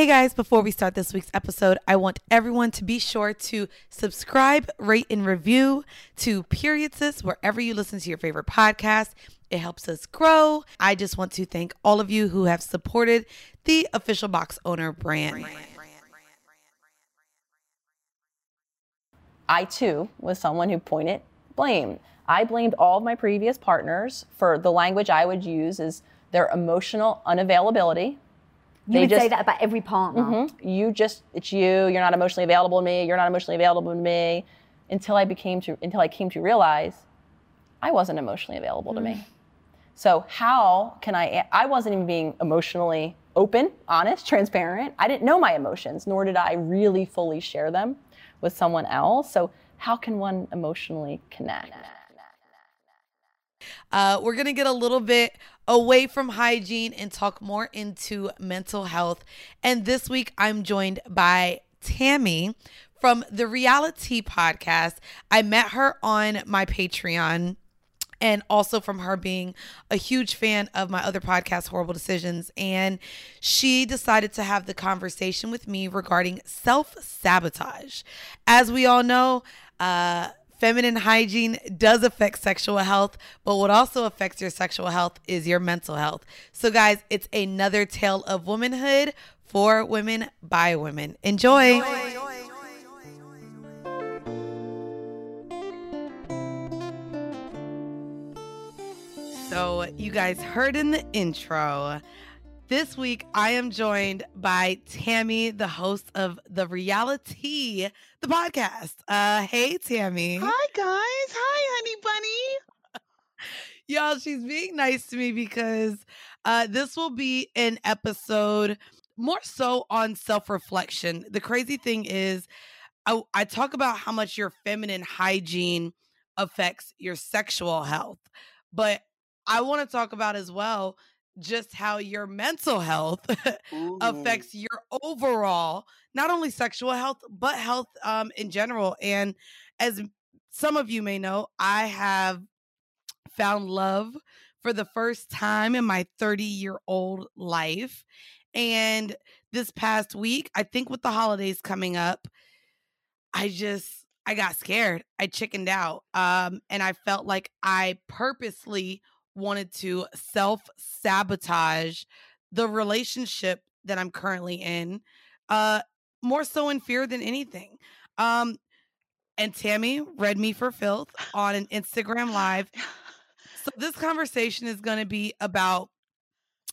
Hey guys, before we start this week's episode, I want everyone to be sure to subscribe, rate, and review to Period Sis wherever you listen to your favorite podcast. It helps us grow. I just want to thank all of you who have supported the official box owner brand. I too was someone who pointed blame. I blamed all of my previous partners for the language I would use is their emotional unavailability. You They would say that about every partner. Mhm. You just it's you. You're not emotionally available to me. You're not emotionally available to me. Until I became to until I came to realize I wasn't emotionally available to me. So how can I? I wasn't even being emotionally open, honest, transparent. I didn't know my emotions, nor did I really fully share them with someone else. So how can one emotionally connect? Uh, we're going to get a little bit away from hygiene and talk more into mental health. And this week, I'm joined by Tammy from the Real-I-Tea Podcast. I met her on my Patreon. And also from her being a huge fan of my other podcast, Whoreible Decisions. And she decided to have the conversation with me regarding self sabotage. As we all know, uh, feminine hygiene does affect sexual health, but what also affects your sexual health is your mental health. So, guys, it's another tale of womanhood for women by women. Enjoy. So, you guys heard in the intro. This week, I am joined by Tammy, the host of the Real-I-Tea, the podcast. Uh, hey, Tammy. Hi guys. Hi, honey bunny. Y'all, she's being nice to me because uh, this will be an episode more so on self reflection. The crazy thing is, I, I talk about how much your feminine hygiene affects your sexual health, but I want to talk about as well just how your mental health affects your overall not only sexual health but health um in general and as some of you may know i have found love for the first time in my 30 year old life and this past week i think with the holidays coming up i just i got scared. I chickened out um and i felt like i purposely wanted to self sabotage the relationship that I'm currently in, uh, more so in fear than anything. Um, and Tammy read me for filth on an Instagram live. So this conversation is going to be about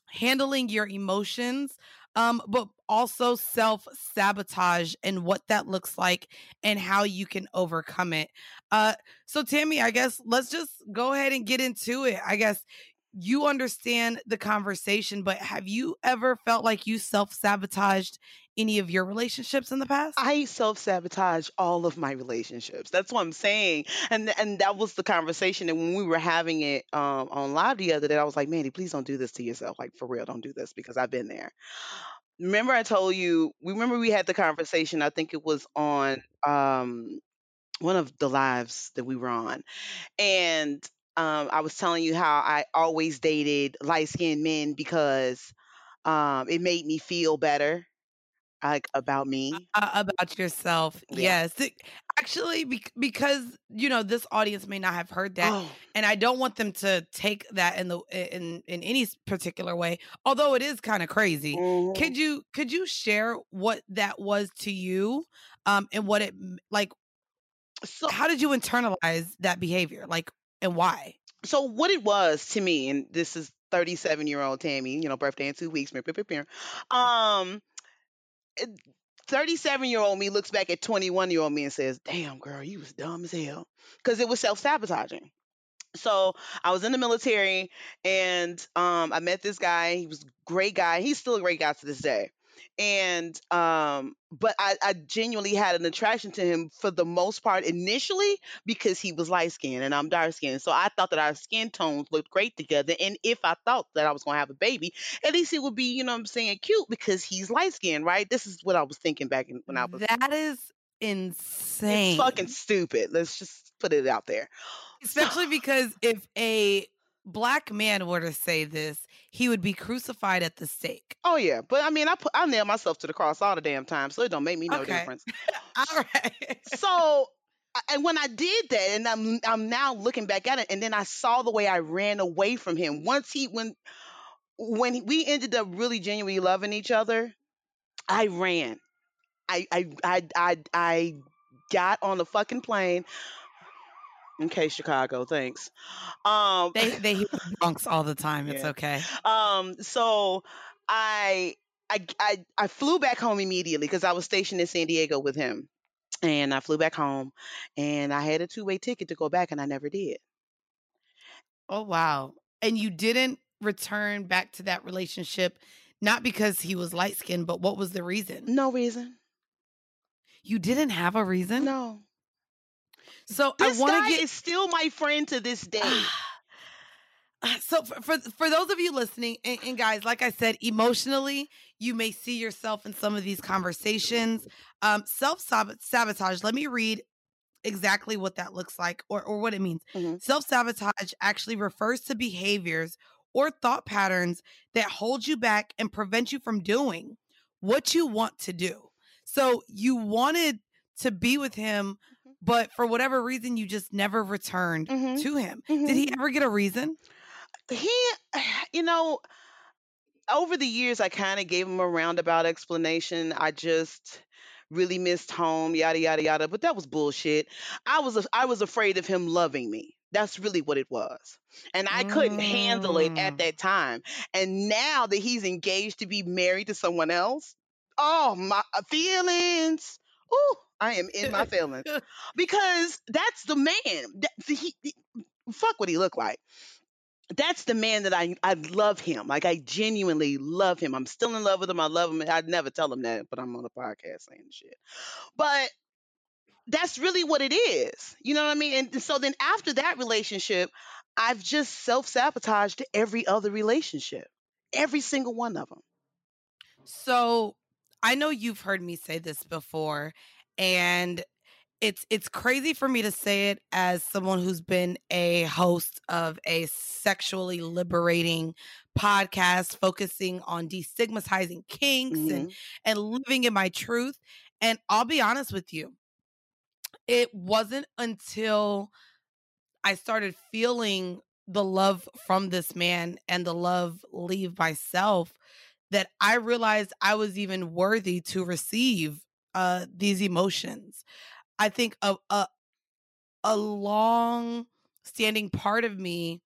handling your emotions, um, but also self sabotage and what that looks like and how you can overcome it. Uh, so Tammy, I guess let's just go ahead and get into it. I guess you understand the conversation, but have you ever felt like you self sabotaged any of your relationships in the past? I self sabotage all of my relationships. That's what I'm saying, and and that was the conversation. And when we were having it um, on live the other day, I was like, Mandy, please don't do this to yourself. Like for real, don't do this because I've been there. Remember, I told you. Remember, we had the conversation. I think it was on um, one of the lives that we were on, and um, I was telling you how I always dated light skinned men because um, it made me feel better, like about me. uh, about yourself. Yeah. Yes. Actually, bec- because you know this audience may not have heard that, Oh, and I don't want them to take that in the in in any particular way. Although it is kind of crazy. mhm. Could you could you share what that was to you, um, and what it like? So, How did you internalize that behavior, like, and why? so what it was to me, and this is 37 year old Tammy, you know, birthday in two weeks. meow. Um, 37 year old me looks back at 21 year old me and says, "Damn, girl, you was dumb as hell," because it was self sabotaging. So I was in the military, and um, I met this guy. He was a great guy. He's still a great guy to this day. And um, but I, I genuinely had an attraction to him for the most part initially because he was light skinned and I'm dark skinned. So I thought that our skin tones looked great together. And if I thought that I was gonna have a baby, at least it would be, you know what I'm saying, cute because he's light skinned, right? This is what I was thinking back in, when I was That is insane. it's fucking stupid. Let's just put it out there. Especially because if a black man were to say this, he would be crucified at the stake. Oh yeah, but I mean, I put I nail myself to the cross all the damn time, so it don't make me no Okay. difference. All right. so and when I did that, and I'm I'm now looking back at it, and then I saw the way I ran away from him. Once he when when we ended up really genuinely loving each other, I ran. I I I I, I got on the fucking plane. Okay, Chicago, thanks. Um, they they hear Bronx all the time. It's Yeah. okay. um so I I I, I flew back home immediately because I was stationed in San Diego with him. And I flew back home and I had a two-way ticket to go back and I never did. Oh wow. And you didn't return back to that relationship not because he was light skinned, but what was the reason? No reason. You didn't have a reason? No. So This I want to get is still my friend to this day. so for, for for those of you listening and, and guys like i said emotionally you may see yourself in some of these conversations um self sabotage let me read exactly what that looks like or, or what it means Mhm. self sabotage actually refers to behaviors or thought patterns that hold you back and prevent you from doing what you want to do so you wanted to be with him. But for whatever reason you just never returned Mhm. to him. Mhm. did he ever get a reason? He you know over the years i kind of gave him a roundabout explanation. I just really missed home yada yada yada but that was bullshit. I was I was afraid of him loving me. That's really what it was and i couldn't handle it Mm. at that time. And now that he's engaged to be married to someone else oh my uh, feelings oh i am in my feelings because that's the man that, he, he- fuck what he looked like that's the man that I I love him. Like I genuinely love him. I'm still in love with him. I love him. I'd never tell him that, but I'm on a podcast saying shit. But that's really what it is. You know what I mean? And so then after that relationship, I've just self-sabotaged every other relationship. Every single one of them. So I know you've heard me say this before, and it's it's crazy for me to say it as someone who's been a host of a sexually liberating podcast focusing on destigmatizing kinks and mm-hmm. and living in my truth. And I'll be honest with you, it wasn't until I started feeling the love from this man and the love leave myself that I realized I was even worthy to receive uh these emotions. I think a a, a long standing part of me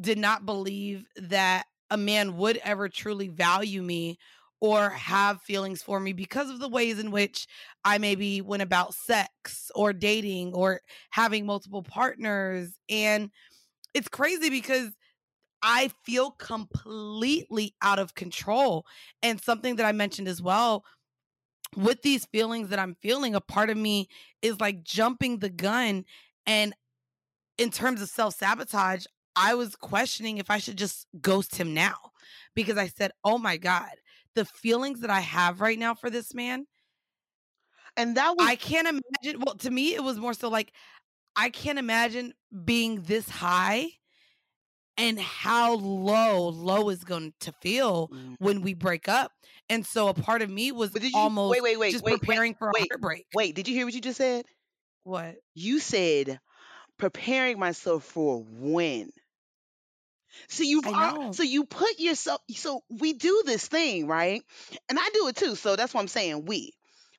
did not believe that a man would ever truly value me or have feelings for me because of the ways in which I maybe went about sex or dating or having multiple partners. And it's crazy because I feel completely out of control. And something that I mentioned as well with these feelings that I'm feeling, a part of me is like jumping the gun. And in terms of self sabotage, I was questioning if I should just ghost him now because I said, oh my God, the feelings that I have right now for this man, And that was I can't imagine. Well, to me, it was more so like, I can't imagine being this high and how low low is going to feel Mm. when we break up. And so a part of me was you almost wait, wait, wait, just wait, wait, preparing for a wait, heartbreak. wait, did you hear what you just said? What? You said preparing myself for when. So you I are know. so you put yourself so we do this thing, right? And I do it too. So that's what I'm saying. We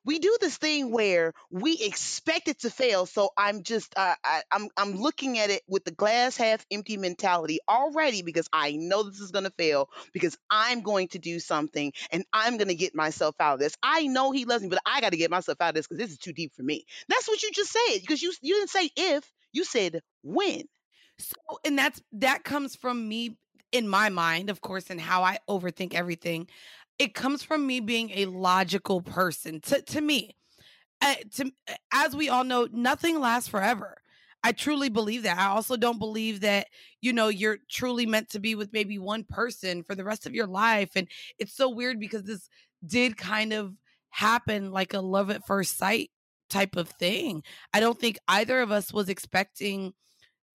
we do this thing where we expect it to fail. So I'm just uh, I, I'm I'm looking at it with the glass half empty mentality already because I know this is gonna fail because I'm going to do something and I'm gonna get myself out of this. I know he loves me, but I got to get myself out of this because this is too deep for me. That's what you just said because you you didn't say if you said when. So, and that's that comes from me in my mind, of course, and how I overthink everything. It comes from me being a logical person. To to me, uh, to as we all know, nothing lasts forever. I truly believe that. I also don't believe that you know you're truly meant to be with maybe one person for the rest of your life. And it's so weird because this did kind of happen like a love at first sight type of thing. I don't think either of us was expecting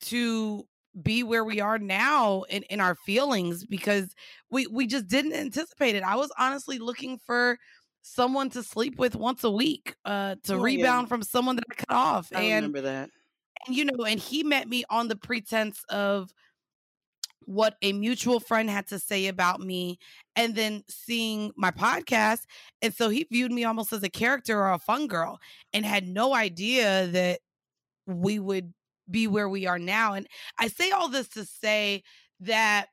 to be where we are now in, in our feelings because we we just didn't anticipate it. I was honestly looking for someone to sleep with once a week, uh, to Oh, yeah. rebound from someone that I cut off. I and remember that. and you know, and he met me on the pretense of what a mutual friend had to say about me and then seeing my podcast and so he viewed me almost as a character or a fun girl and had no idea that we would be where we are now and i say all this to say that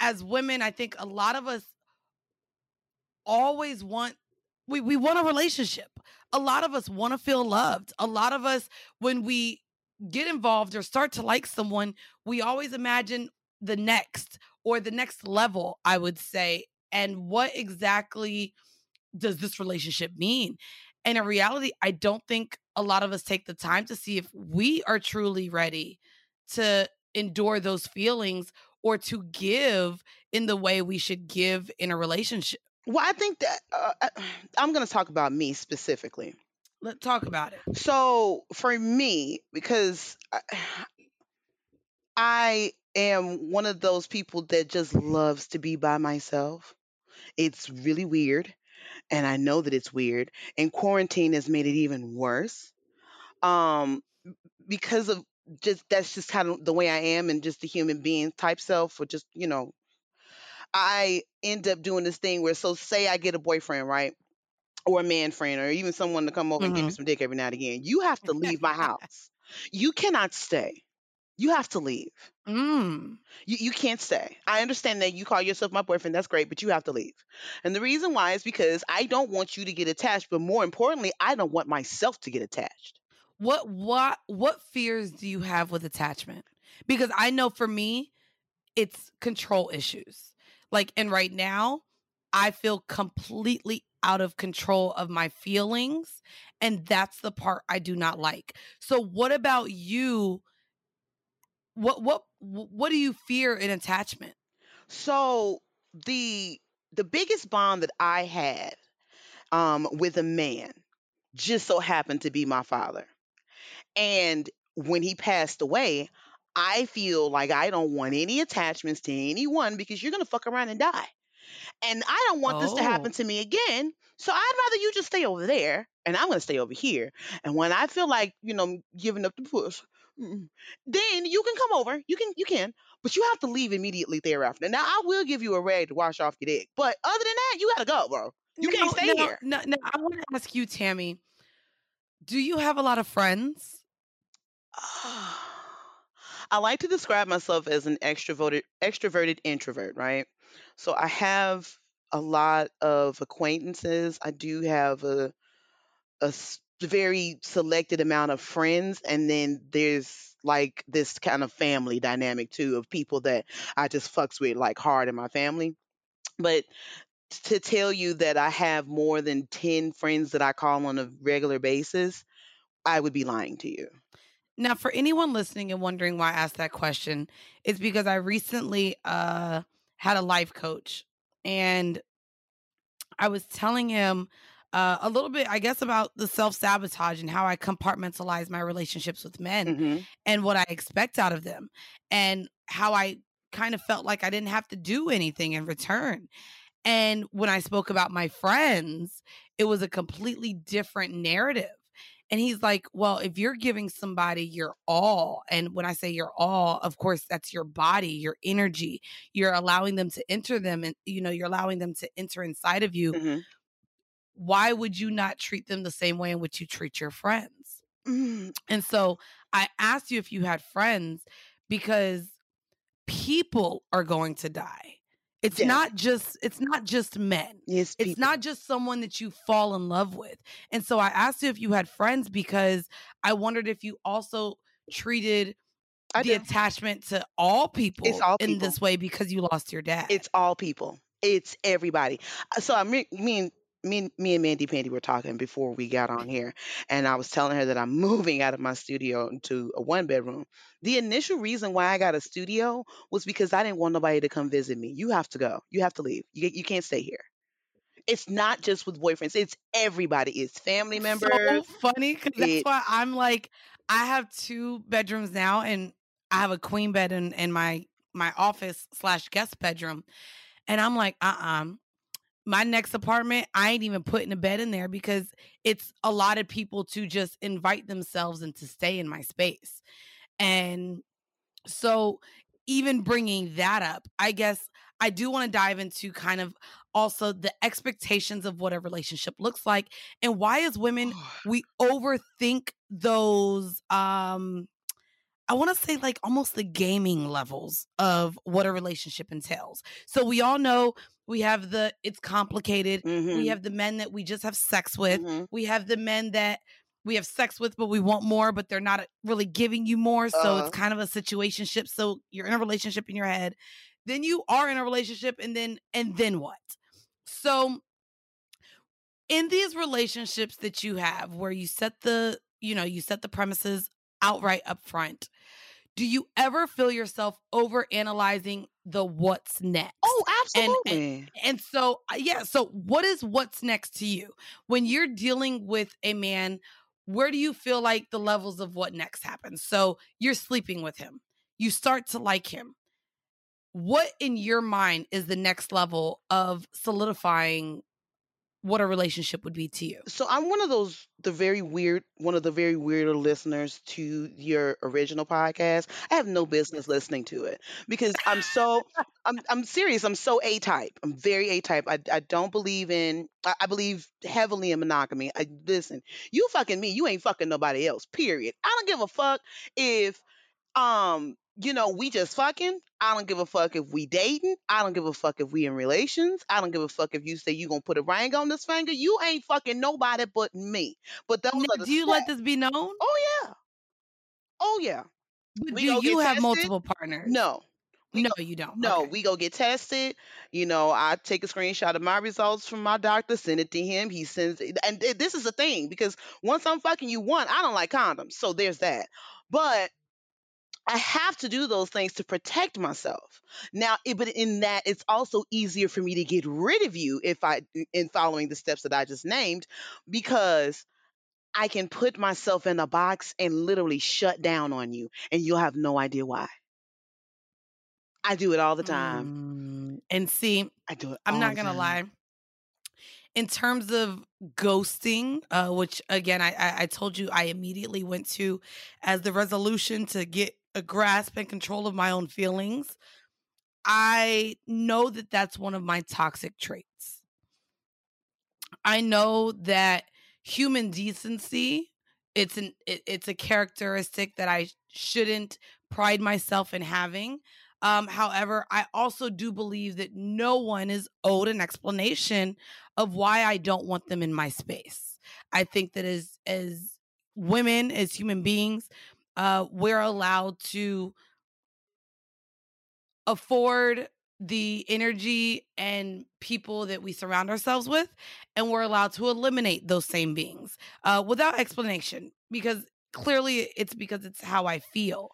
as women i think a lot of us always want we, we want a relationship. A lot of us want to feel loved. A lot of us when we get involved or start to like someone we always imagine the next or the next level i would say and what exactly does this relationship mean and in reality i don't think a lot of us take the time to see if we are truly ready to endure those feelings or to give in the way we should give in a relationship Well, I think that uh, I- I'm going to talk about me specifically. let's talk about it So for me, because I, I am one of those people that just loves to be by myself. It's really weird, and I know that it's weird. And quarantine has made it even worse. Um, because of just that's just kind of the way I am, and just the human being type self, or just you know, I end up doing this thing where, so say I get a boyfriend, right? or a man friend or even someone to come over and give me Mhm. some dick every now and again. You have to leave my house. You cannot stay. You have to leave. mm. You you can't stay. I understand that you call yourself my boyfriend. That's great, but you have to leave. And the reason why is because I don't want you to get attached, but more importantly, I don't want myself to get attached. what what what fears do you have with attachment because i know for me it's control issues like and right now i feel completely out of control of my feelings and that's the part i do not like so what about you what what what do you fear in attachment So the the biggest bond that I had um, with a man just so happened to be my father. And when he passed away, I feel like I don't want any attachments to anyone because you're gonna fuck around and die. And I don't want this to happen Oh. to me again. So I'd rather you just stay over there and I'm gonna stay over here. And when I feel like, you know, giving up the push, then you can come over. You can you can, but you have to leave immediately thereafter. Now I will give you a rag to wash off your dick. But other than that, you gotta go, bro. You can't stay no, here. no no i want to ask you tammy do you have a lot of friends I like to describe myself as an extroverted extroverted introvert, right? So I have a lot of acquaintances. I do have a very selected amount of friends and then there's like this kind of family dynamic too of people that I just fucks with like hard in my family. But to tell you that I have more than 10 friends that I call on a regular basis, I would be lying to you. Now, for anyone listening and wondering why I asked that question, it's because I recently uh, had a life coach and I was telling him uh, a little bit, I guess, about the self sabotage and how I compartmentalize my relationships with men hmm and what I expect out of them and how I kind of felt like I didn't have to do anything in return. And when I spoke about my friends, it was a completely different narrative. And he's like, Well, if you're giving somebody your all, and when I say your all, of course, that's your body, your energy, you're allowing them to enter them and, you know, you're allowing them to enter inside of you. hmm Why would you not treat them the same way in which you treat your friends? Mm, And so I asked you if you had friends because people are going to die. It's not just it's not just men. Yes, It's people. not just someone that you fall in love with. And so I asked you if you had friends because I wondered if you also treated the attachment to all people all in this way because you lost your dad. It's all people. It's everybody. Uh, So I me, me and me, and- Mandy Pandy were talking before we got on here, and I was telling her that I'm moving out of my studio into a one bedroom. The initial reason why I got a studio was because I didn't want nobody to come visit me. You have to go. You have to leave. You you can't stay here. It's not just with boyfriends. It's everybody. It's family members. so funny because that's why I'm like, I have two bedrooms now, and I have a queen bed in in my my office slash guest bedroom, and I'm like, uh uh My next apartment, I ain't even putting a bed in there because it's a lot of people to just invite themselves and to stay in my space. And so, even bringing that up, I guess I do want to dive into kind of also the expectations of what a relationship looks like and why as women we overthink those um I want to say like almost the gaming levels of what a relationship entails. So we all know we have the it's complicated. Mm-hmm. We have the men that we just have sex with. Mhm. We have the men that we have sex with but we want more but they're not really giving you more. So Uh-huh. it's kind of a situationship. So you're in a relationship in your head. Then you are in a relationship and then and then what? So in these relationships that you have where you set the you know you set the premises outright up front do you ever feel yourself over analyzing the what's next. Oh, absolutely. and and so uh, yeah so what is what's next to you? When you're dealing with a man where do you feel like the levels of what next happens? So you're sleeping with him. You start to like him. What in your mind is the next level of solidifying what a relationship would be to you so I'm one of those the very weird one of the very weirder listeners to your original podcast. I have no business listening to it because I'm so I'm I'm serious. I'm so A type. I'm very A type. I I don't believe in I, I believe heavily in monogamy. I listen, you fucking me, you ain't fucking nobody else. Period. I don't give a fuck if um you know we just fucking. I don't give a fuck if we dating. I don't give a fuck if we in relations. I don't give a fuck if you say you gonna put a ring on this finger. You ain't fucking nobody but me. But those Now, do you let this be known? Oh yeah. Oh yeah. But we do you have tested? multiple partners? No. We no go- you don't. no Okay. we go get tested. You know i take a screenshot of my results from my doctor send it to him. He sends it. And th- this is the thing because once i'm fucking you one i don't like condoms. So there's that. But I have to do those things to protect myself. Now, it, but in that, it's also easier for me to get rid of you if I, in following the steps that I just named, because I can put myself in a box and literally shut down on you, and you'll have no idea why. I do it all the time. Mm, and see I do it. I'm not gonna time. lie. In terms of ghosting, uh, which again I, I I told you I immediately went to as the resolution to get a grasp and control of my own feelings. I know that that's one of my toxic traits. I know that human decency it's an it, it's a characteristic that I shouldn't pride myself in having. Um, however, I also do believe that no one is owed an explanation of why I don't want them in my space. I think that as as women, as human beings, uh, we're allowed to afford the energy and people that we surround ourselves with, and we're allowed to eliminate those same beings uh, without explanation because clearly it's because it's how I feel.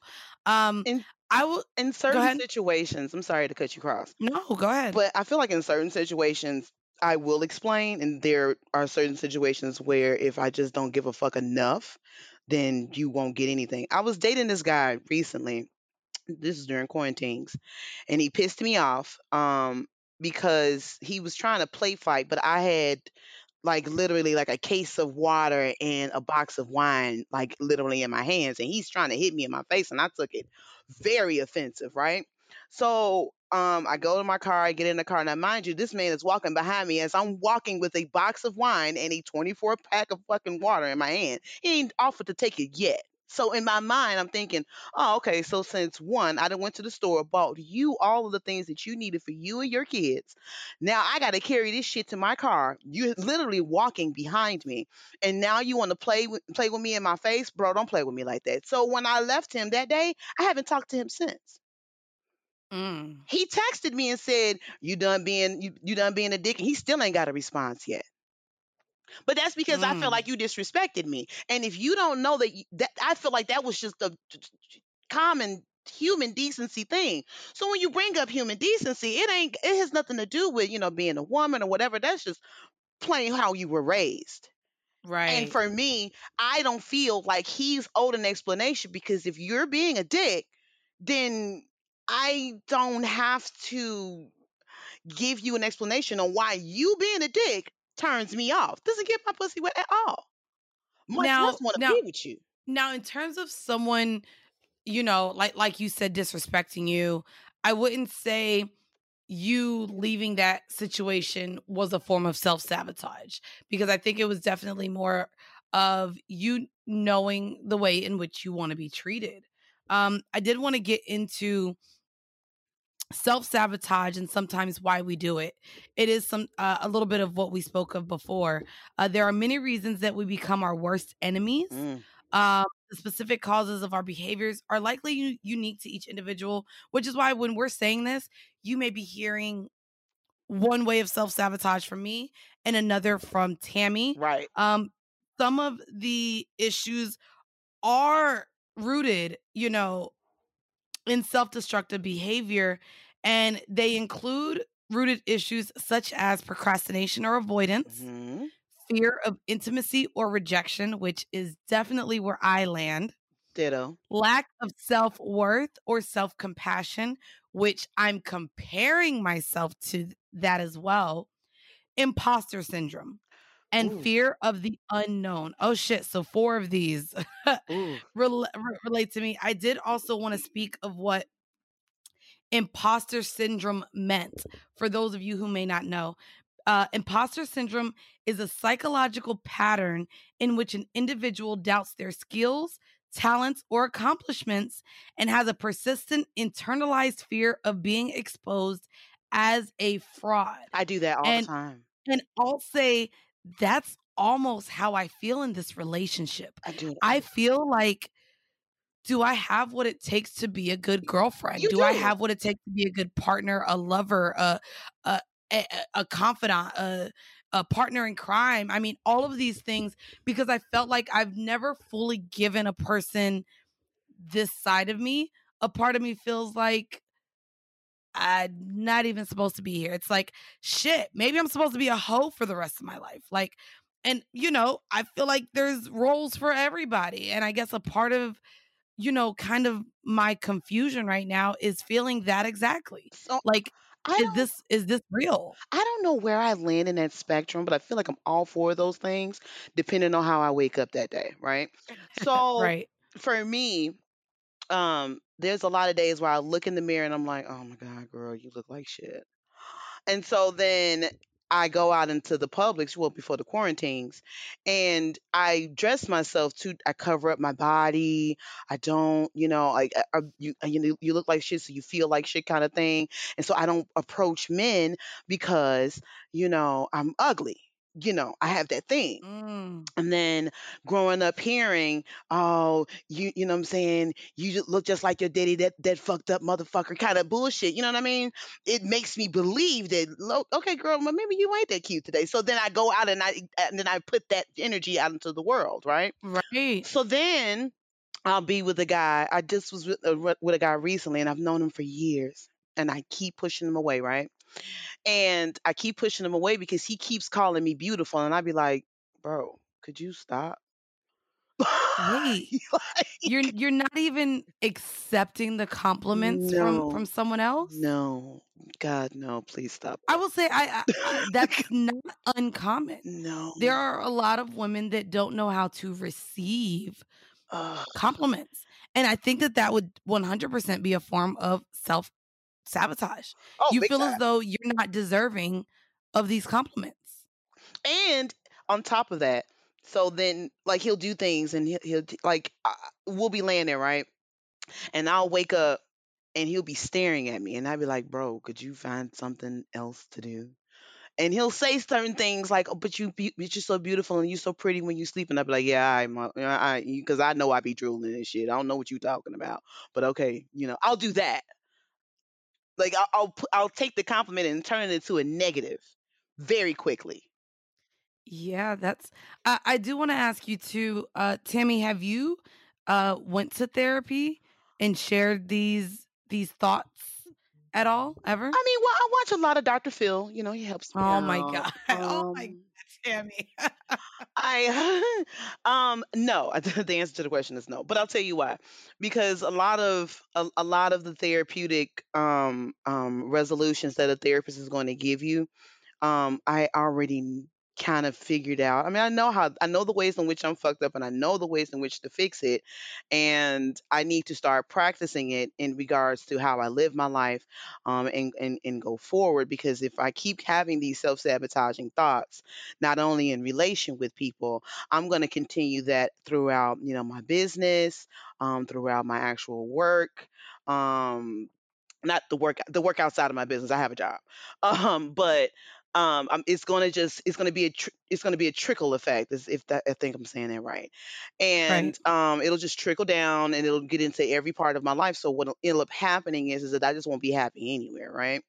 Um, In I will in certain situations, I'm sorry to cut you cross, no go ahead. but I feel like in certain situations, I will explain, and there are certain situations where if I just don't give a fuck enough, then you won't get anything. I was dating this guy recently. This is during quarantines, and he pissed me off um, because he was trying to play fight, but I had like literally like a case of water and a box of wine like literally in my hands and he's trying to hit me in my face and I took it very offensive, right? So um I go to my car, I get in the car. Now mind you, this man is walking behind me as I'm walking with a box of wine and a 24 pack of fucking water in my hand. He ain't offered to take it yet. So in my mind, I'm thinking, oh, okay. So since one, I went to the store, bought you all of the things that you needed for you and your kids. Now I got to carry this shit to my car. You're literally walking behind me, and now you want to play play with me in my face, bro? Don't play with me like that. So when I left him that day, I haven't talked to him since. Mm. He texted me and said, "You done being you, you done being a dick," and he still ain't got a response yet. But that's because I feel Mm. like you disrespected me, and if you don't know that, you, that I feel like that was just a common human decency thing. So when you bring up human decency, it ain't it has nothing to do with you know being a woman or whatever. That's just plain how you were raised. Right. And for me, I don't feel like he's owed an explanation because if you're being a dick, then I don't have to give you an explanation on why you being a dick turns me off. Doesn't get my pussy wet at all. Much Now- less want to be with you. Now, in terms of someone, you know, like like you said, disrespecting you, I wouldn't say you leaving that situation was a form of self sabotage because I think it was definitely more of you knowing the way in which you want to be treated. Um, I did want to get into self sabotage and sometimes why we do it. It is some uh, a little bit of what we spoke of before. Uh, there are many reasons that we become our worst enemies. Mm. Um, the specific causes of our behaviors are likely u- unique to each individual, which is why when we're saying this, you may be hearing one way of self sabotage from me and another from Tammy. Right. Um, some of the issues are rooted, you know, in self destructive behavior, and they include rooted issues such as procrastination or avoidance Mhm. fear of intimacy or rejection, which is definitely where I land, Ditto. lack of self worth or self compassion, which I'm comparing myself to that as well, imposter syndrome, and Ooh. fear of the unknown. Oh shit. So, four of these rel- re- relate to me. I did also want to speak of what imposter syndrome meant for those of you who may not know. Uh, imposter syndrome is a psychological pattern in which an individual doubts their skills, talents, or accomplishments and has a persistent internalized fear of being exposed as a fraud. I do that all And- the time. And I'll say that's almost how I feel in this relationship. I do. I feel like, do I have what it takes to be a good girlfriend? You do, I have what it takes to be a good partner, a lover, a a a, a confidant, a a partner in crime? I mean, all of these things because I felt like I've never fully given a person this side of me. A part of me feels like I'm not even supposed to be here. It's like, shit, maybe I'm supposed to be a hoe for the rest of my life. Like, and you know, I feel like there's roles for everybody. And I guess a part of, you know, kind of my confusion right now is feeling that exactly. So Like, I is this is this real? I don't know where I land in that spectrum, but I feel like I'm all for those things, depending on how I wake up that day. Right. So right. for me, um, there's a lot of days where I look in the mirror and I'm like, oh my God, girl, you look like shit. And so then I go out into the Publix, well, before the quarantines, and I dress myself to, I cover up my body. I don't, you know, like uh, uh, you, uh, you, know, you look like shit, so you feel like shit kind of thing. And so I don't approach men because, you know, I'm ugly. You know, I have that thing. Mm. And then growing up hearing, oh, you you know what I'm saying, you just look just like your daddy, that that fucked up motherfucker kind of bullshit. You know what I mean? It makes me believe that lo- okay, girl, well, maybe you ain't that cute today. So then I go out and I and then I put that energy out into the world, right? Right. So then I'll be with a guy. I just was with a, with a guy recently, and I've known him for years, and I keep pushing him away, right? And I keep pushing him away because he keeps calling me beautiful, and I'd be like, bro, could you stop? Wait. Like, You're you're not even accepting the compliments from No. from someone else? no, God, no, please stop. I will say I, I, that's not uncommon. No, There are a lot of women that don't know how to receive Ugh. compliments. And I think that that would 100% be a form of self sabotage. oh, you feel as though you're not deserving of these compliments. And on top of that, so then like he'll do things and he'll, he'll like uh, we'll be laying there, right? And I'll wake up and he'll be staring at me and I'd be like, "Bro, could you find something else to do?" And he'll say certain things like, "Oh, but you be- but you're so beautiful and you're so pretty when you sleep." And I'd be like, "Yeah, I'm I because I know I be drooling and shit. I don't know what you're talking about, but okay, you know, I'll do that. Like I'll I'll, I'll take the compliment and turn it into a negative very quickly. Yeah, that's I, I do want to ask you too, uh, Tammy, have you uh went to therapy and shared these these thoughts at all ever? I mean, well, I watch a lot of Dr. Phil. You know, he helps me Oh my out. God. Oh my Um, Tammy. I um no. The answer to the question is no. But I'll tell you why. Because a lot of a, a lot of the therapeutic um um resolutions that a therapist is going to give you, um, I already kind of figured out. I mean, I know how I know the ways in which I'm fucked up and I know the ways in which to fix it. And I need to start practicing it in regards to how I live my life um and and, and go forward because if I keep having these self-sabotaging thoughts, not only in relation with people, I'm going to continue that throughout, you know, my business, um throughout my actual work, um not the work the work outside of my business. I have a job. Um, but um, um it's gonna just it's gonna be a tr- it's gonna be a trickle effect. Is if that I think I'm saying that right, Right. and um, it'll just trickle down and it'll get into every part of my life. So what'll end up happening is is that I just won't be happy anywhere, right?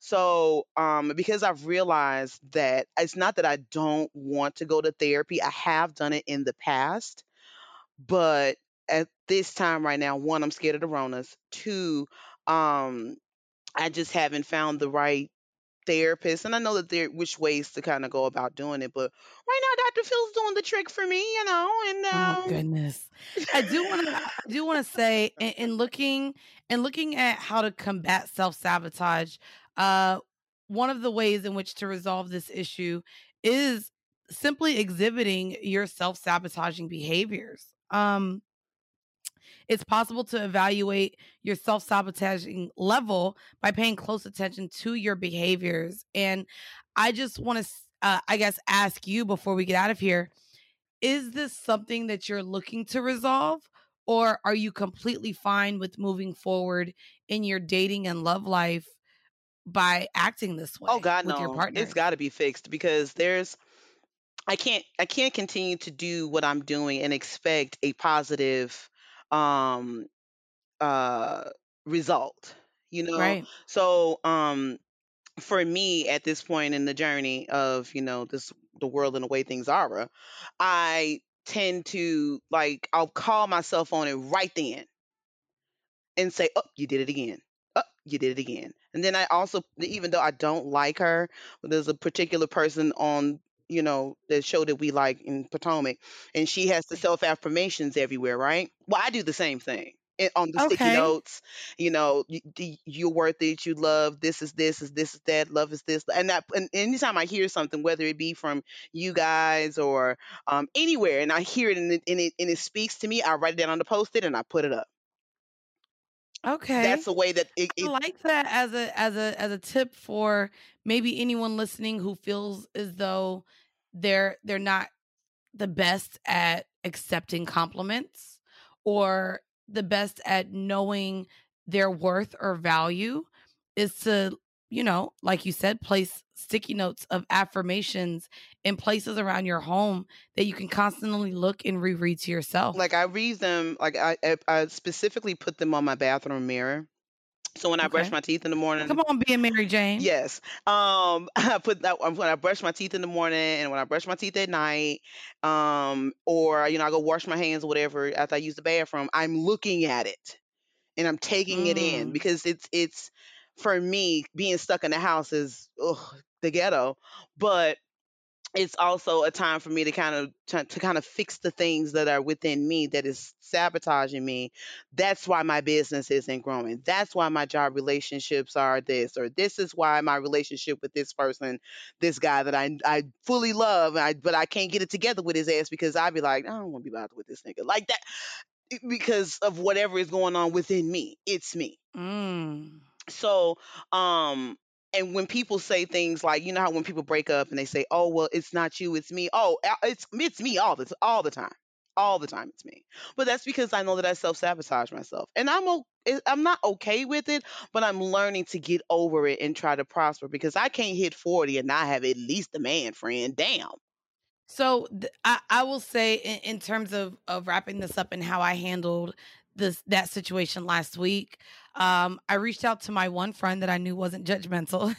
So um, because I've realized that it's not that I don't want to go to therapy. I have done it in the past, but at this time right now, one, I'm scared of the Ronas. Two, um, I just haven't found the right therapist. And I know that there which ways to kind of go about doing it, but right now Dr. Phil's doing the trick for me, you know, and Oh um goodness. I do want to I do want to say in, in looking and looking at how to combat self-sabotage, uh one of the ways in which to resolve this issue is simply exhibiting your self-sabotaging behaviors. Um it's possible to evaluate your self-sabotaging level by paying close attention to your behaviors and I just want to uh, I guess ask you before we get out of here is this something that you're looking to resolve or are you completely fine with moving forward in your dating and love life by acting this way? oh God with your no, it's got to be fixed because there's I can't I can't continue to do what I'm doing and expect a positive um uh result. You know, Right. so um for me at this point in the journey of you know this the world and the way things are i tend to like i'll call myself on it right then and say oh you did it again oh you did it again and then i also even though i don't like her there's a particular person on you know the show that we like in potomac and she has the self affirmations everywhere right? Well i do the same thing it, on the sticky Okay. notes you know you, d- you're worth it you love this is this is this is that love is this and that and anytime i hear something whether it be from you guys or um, anywhere and i hear it and it, and it and it speaks to me i write it down on the post-it and i put it up that's Okay. the way that it, I like that as a as a as a tip for maybe anyone listening who feels as though they're they're not the best at accepting compliments or the best at knowing their worth or value is to, you know, like you said, place sticky notes of affirmations in places around your home that you can constantly look and reread to yourself. like i read them like I, I specifically put them on my bathroom mirror so when i brush my teeth in the morning Come on, being Mary Jane. Yes. Um, I put that when I brush my teeth in the morning and when I brush my teeth at night, um, or you know, I go wash my hands or whatever after I use the bathroom, I'm looking at it and I'm taking it in Mm. because it's it's for me being stuck in the house is ugh, the ghetto, but it's also a time for me to kind of to, to kind of fix the things that are within me that is sabotaging me. That's why my business isn't growing. That's why my job relationships are this or this is why my relationship with this person this guy that i i fully love I, but i can't get it together with his ass because i'd be like i don't want to be bothered with this nigga. Like that because of whatever is going on within me. It's me. Mm. So um and when people say things like you know how when people break up and they say oh well it's not you it's me oh it's it's me all the all the time all the time it's me. But that's because i know that i self-sabotage myself and i'm o- it- i'm not okay with it but i'm learning to get over it and try to prosper because i can't hit 40 and not have at least a man friend damn. So th- I, I will say in, in terms of of wrapping this up and how I handled this that situation last week, um, I reached out to my one friend that I knew wasn't judgmental,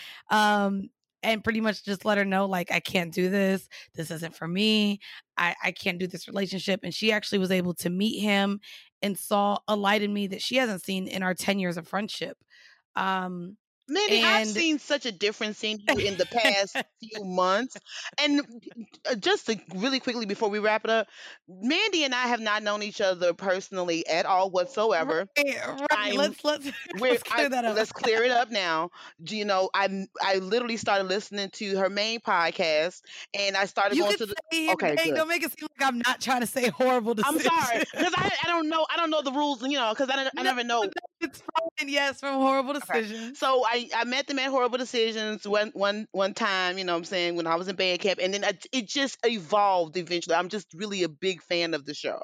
um, and pretty much just let her know like I can't do this. This isn't for me. I I can't do this relationship. And she actually was able to meet him and saw a light in me that she hasn't seen in our ten years of friendship. Um, Mandy, I've seen such a difference in you in the past few months. And uh, just to really quickly before we wrap it up, Mandy and I have not known each other personally at all whatsoever. right, right. Let's let's let's clear I, that up. let's clear it up now. Do You know, I I literally started listening to her main podcast, and I started You going to the. Okay, hey, don't make it seem like I'm not trying to say horrible I'm sorry because I I don't know I don't know the rules, you know, because I, I No, never know. It's fine. Yes, from Whoreible Okay. decisions. So I, I met them at Whoreible Decisions one one one time, you know what I'm saying, when I was in band camp and then I, it just evolved eventually. I'm just really a big fan of the show.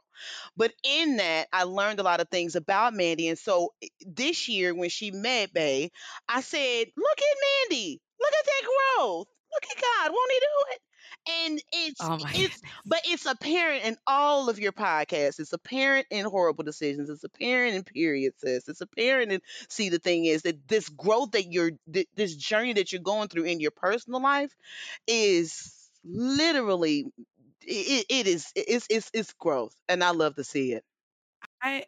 But in that, I learned a lot of things about Mandy. And so eh, this year when she met Bay, I said, Look at Mandy. Look at that growth. Look at God. Won't he do it? And it's Oh it's but it's apparent in all of your podcasts. It's apparent in Whoreible Decisions. It's apparent in period sis. It's apparent in see the thing is that this growth that you're th- this journey that you're going through in your personal life is literally it, it is it's it's it's growth and I love to see it. I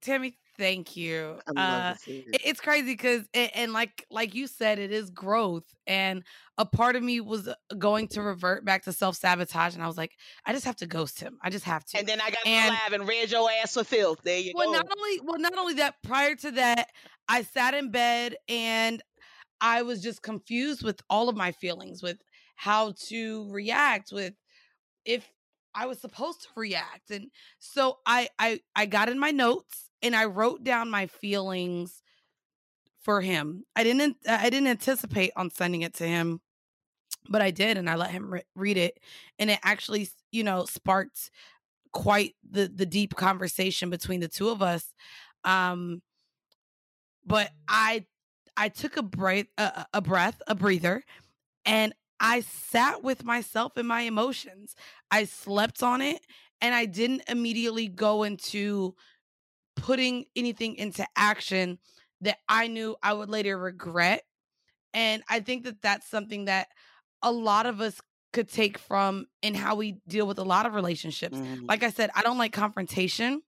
Tammy, thank you. Uh it. it- it's crazy because and like like you said it is growth and a part of me was uh, going to revert back to self-sabotage and i was like i just have to ghost him i just have to And then I got and live and read your ass for filth. There you well go. not only well not only that prior to that i sat in bed and i was just confused with all of my feelings with how to react with if i was supposed to react and so i i i got in my notes and i wrote down my feelings for him. I didn't i didn't anticipate on sending it to him but i did and i let him re- read it and it actually you know sparked quite the the deep conversation between the two of us um but i i took a breath a, a breath a breather and i sat with myself and my emotions. I slept on it and i didn't immediately go into putting anything into action that i knew i would later regret and i think that that's something that a lot of us could take from in how we deal with a lot of relationships Mhm. like I said, I don't like confrontation.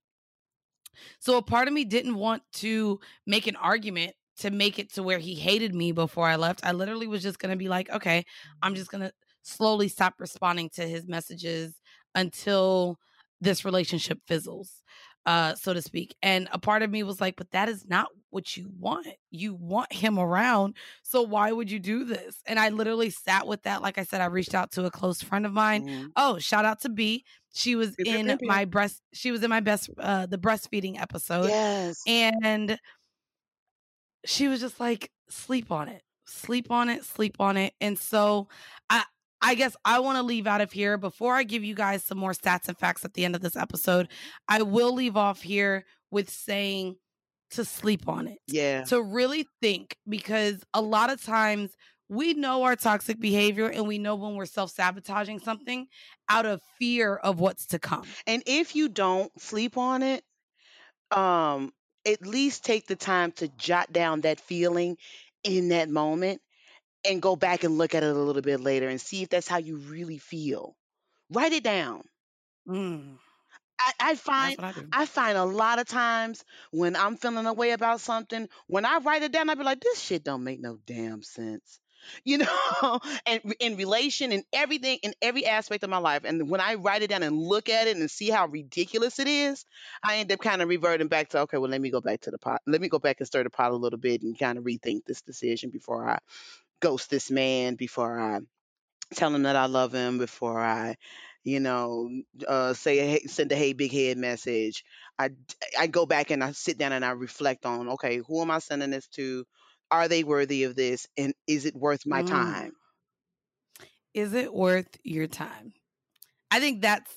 So a part of me didn't want to make an argument to make it to where he hated me before I left. I literally was just going to be like, okay, I'm just going to slowly stop responding to his messages until this relationship fizzles, uh, so to speak. And a part of me was like, but that is not what you want. You want him around. So why would you do this? And I literally sat with that. Like I said, I reached out to a close friend of mine Mhm. Oh, shout out to B. She was in my breast. She was in my best, uh, the breastfeeding episode, Yes. and she was just like, sleep on it, sleep on it, sleep on it. And so, I, I guess I want to leave out of here before I give you guys some more stats and facts at the end of this episode. I will leave off here with saying to sleep on it yeah. to really think because a lot of times we know our toxic behavior and we know when we're self sabotaging something out of fear of what's to come. And if you don't sleep on it, um, at least take the time to jot down that feeling in that moment and go back and look at it a little bit later and see if that's how you really feel. Write it down. Mm, I, I find I. I find a lot of times when I'm feeling a way about something, when I write it down, I be like, this shit don't make no damn sense. You know, and in relation and everything in every aspect of my life. And when I write it down and look at it and see how ridiculous it is, I end up kind of reverting back to, okay, well, let me go back to the pot. Let me go back and stir the pot a little bit and kind of rethink this decision before I ghost this man, before I tell him that I love him before I, you know, uh, say a, hey- send a hey big head message. I I go back and I sit down and I reflect on okay, who am I sending this to? Are they worthy of this? And is it worth my Mm. time? Is it worth your time? I think that's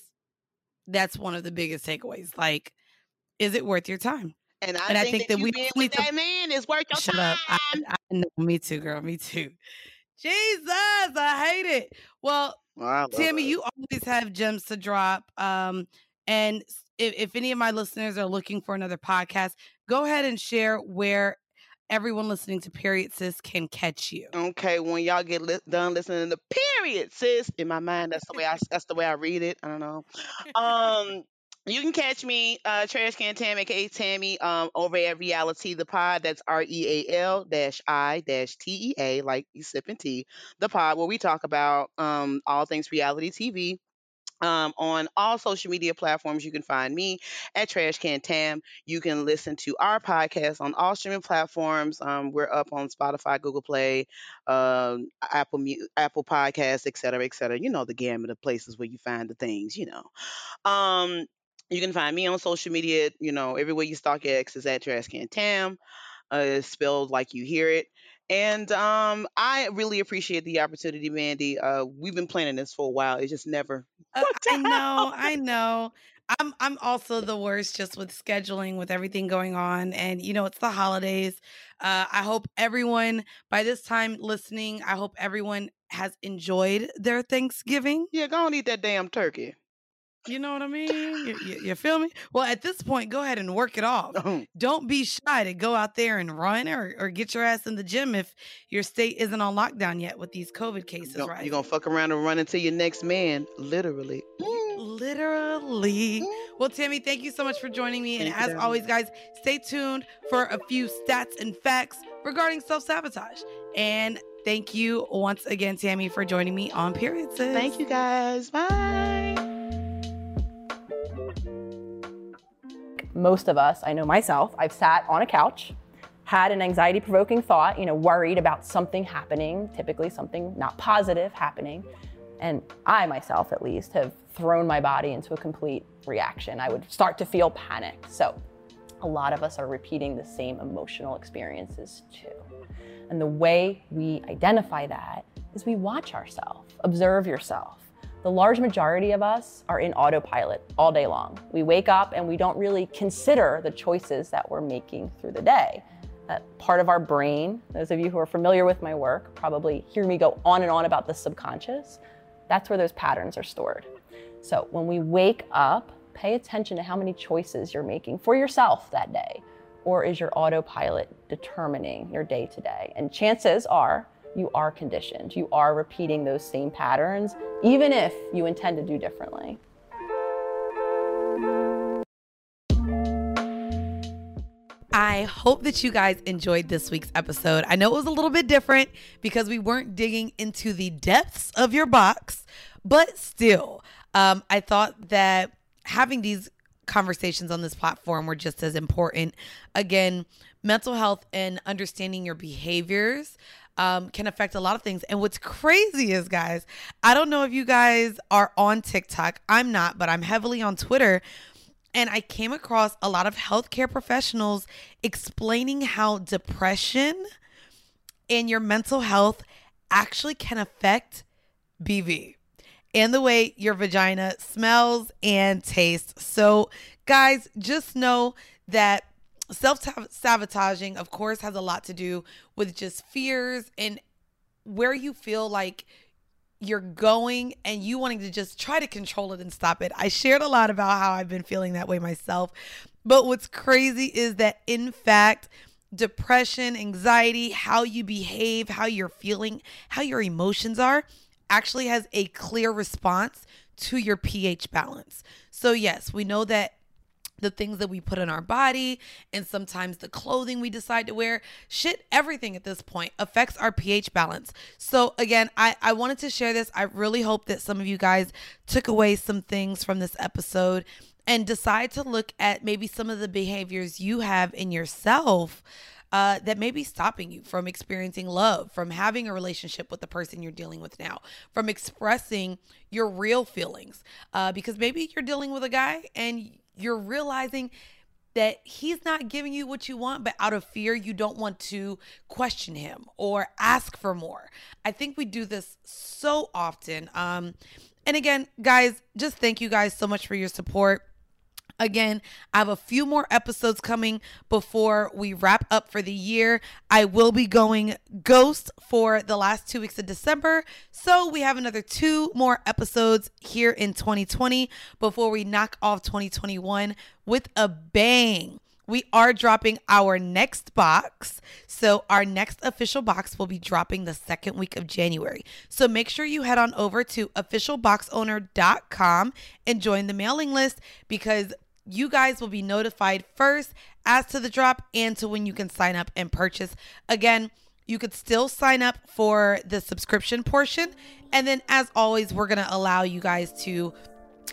that's one of the biggest takeaways. Like, is it worth your time? And I, And I think, think that, that you we being also need to- that man is worth your Shut time. up. Know. Me too, girl. Me too. Jesus, I hate it. Well, Well, Tammy, it. you always have gems to drop. Um, and if, if any of my listeners are looking for another podcast, go ahead and share where everyone listening to Period Sis can catch you. Okay, when y'all get li- done listening to period, sis. In my mind, that's the way I that's the way I read it. I don't know. Um, you can catch me, uh, Trash Can Tam, aka Tammy, um, over at Real-I-Tea the Pod. That's R E A L dash I dash T E A, like you sipping tea. The pod where we talk about um all things reality TV. Um, on all social media platforms, you can find me at Trash Can Tam. You can listen to our podcast on all streaming platforms. Um, we're up on Spotify, Google Play, uh, Apple Apple Podcasts, et cetera, et cetera. You know the gamut of places where you find the things. You know. Um, you can find me on social media. You know, everywhere you stalk X is at Trash Can Tam. Uh, it's spelled like you hear it. And um, I really appreciate the opportunity, Mandy. Uh, we've been planning this for a while. It just never Uh, I know. I know. I'm I'm also the worst just with scheduling with everything going on and you know it's the holidays. Uh I hope everyone by this time listening, I hope everyone has enjoyed their Thanksgiving. Yeah, go and eat that damn turkey. You know what I mean? You, you, you feel me? Well, at this point, go ahead and work it off. Don't be shy to go out there and run or, or get your ass in the gym if your state isn't on lockdown yet with these COVID cases, right? You're gonna fuck around and run into your next man, literally. Mm, Literally. mm. Well, Tammy, thank you so much for joining me. And Thank you, as always, guys, stay tuned for a few stats and facts regarding self sabotage. And thank you once again, Tammy, for joining me on Period Sis. Thank you guys. Bye. Most of us, I know myself, I've sat on a couch, had an anxiety provoking thought, you know, worried about something happening, typically something not positive happening. And I myself, at least, have thrown my body into a complete reaction. I would start to feel panic. So a lot of us are repeating the same emotional experiences too. And the way we identify that is we watch ourselves, observe yourself. The large majority of us are in autopilot all day long. We wake up and we don't really consider the choices that we're making through the day. That part of our brain, those of you who are familiar with my work probably hear me go on and on about the subconscious. That's where those patterns are stored. So when we wake up, pay attention to how many choices you're making for yourself that day. Or is your autopilot determining your day to day? And chances are you are conditioned. You are repeating those same patterns, even if you intend to do differently. I hope that you guys enjoyed this week's episode. I know it was a little bit different because we weren't digging into the depths of your box, but still, um, I thought that having these conversations on this platform were just as important. Again, mental health and understanding your behaviors um, can affect a lot of things. And what's crazy is, guys, I don't know if you guys are on TikTok. I'm not, but I'm heavily on Twitter. And I came across a lot of healthcare professionals explaining how depression and your mental health actually can affect BV and the way your vagina smells and tastes. So, guys, just know that self sabotaging, of course, has a lot to do with just fears and where you feel like you're going and you wanting to just try to control it and stop it. I shared a lot about how I've been feeling that way myself. But what's crazy is that, in fact, depression, anxiety, how you behave, how you're feeling, how your emotions are, actually has a clear response to your pH balance. So, yes, we know that the things that we put in our body and sometimes the clothing we decide to wear shit everything at this point affects our ph balance so again i i wanted to share this i really hope that some of you guys took away some things from this episode and decide to look at maybe some of the behaviors you have in yourself uh, that may be stopping you from experiencing love, from having a relationship with the person you're dealing with now, from expressing your real feelings. Uh, because maybe you're dealing with a guy and you're realizing that he's not giving you what you want, but out of fear, you don't want to question him or ask for more. I think we do this so often. Um, and again, guys, just thank you guys so much for your support. Again, I have a few more episodes coming before we wrap up for the year. I will be going ghost for the last two weeks of December. So we have another two more episodes here in 2020 before we knock off 2021 with a bang we are dropping our next box. So, our next official box will be dropping the second week of January. So, make sure you head on over to officialboxowner.com and join the mailing list because you guys will be notified first as to the drop and to when you can sign up and purchase. Again, you could still sign up for the subscription portion. And then, as always, we're going to allow you guys to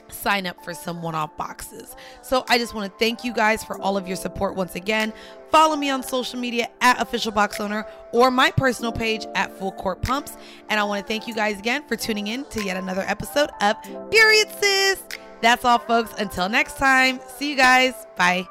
sign up for some one off boxes. So I just want to thank you guys for all of your support once again. Follow me on social media at official box owner or my personal page at full court pumps. And I want to thank you guys again for tuning in to yet another episode of Period Sis. That's all, folks. Until next time, see you guys. Bye.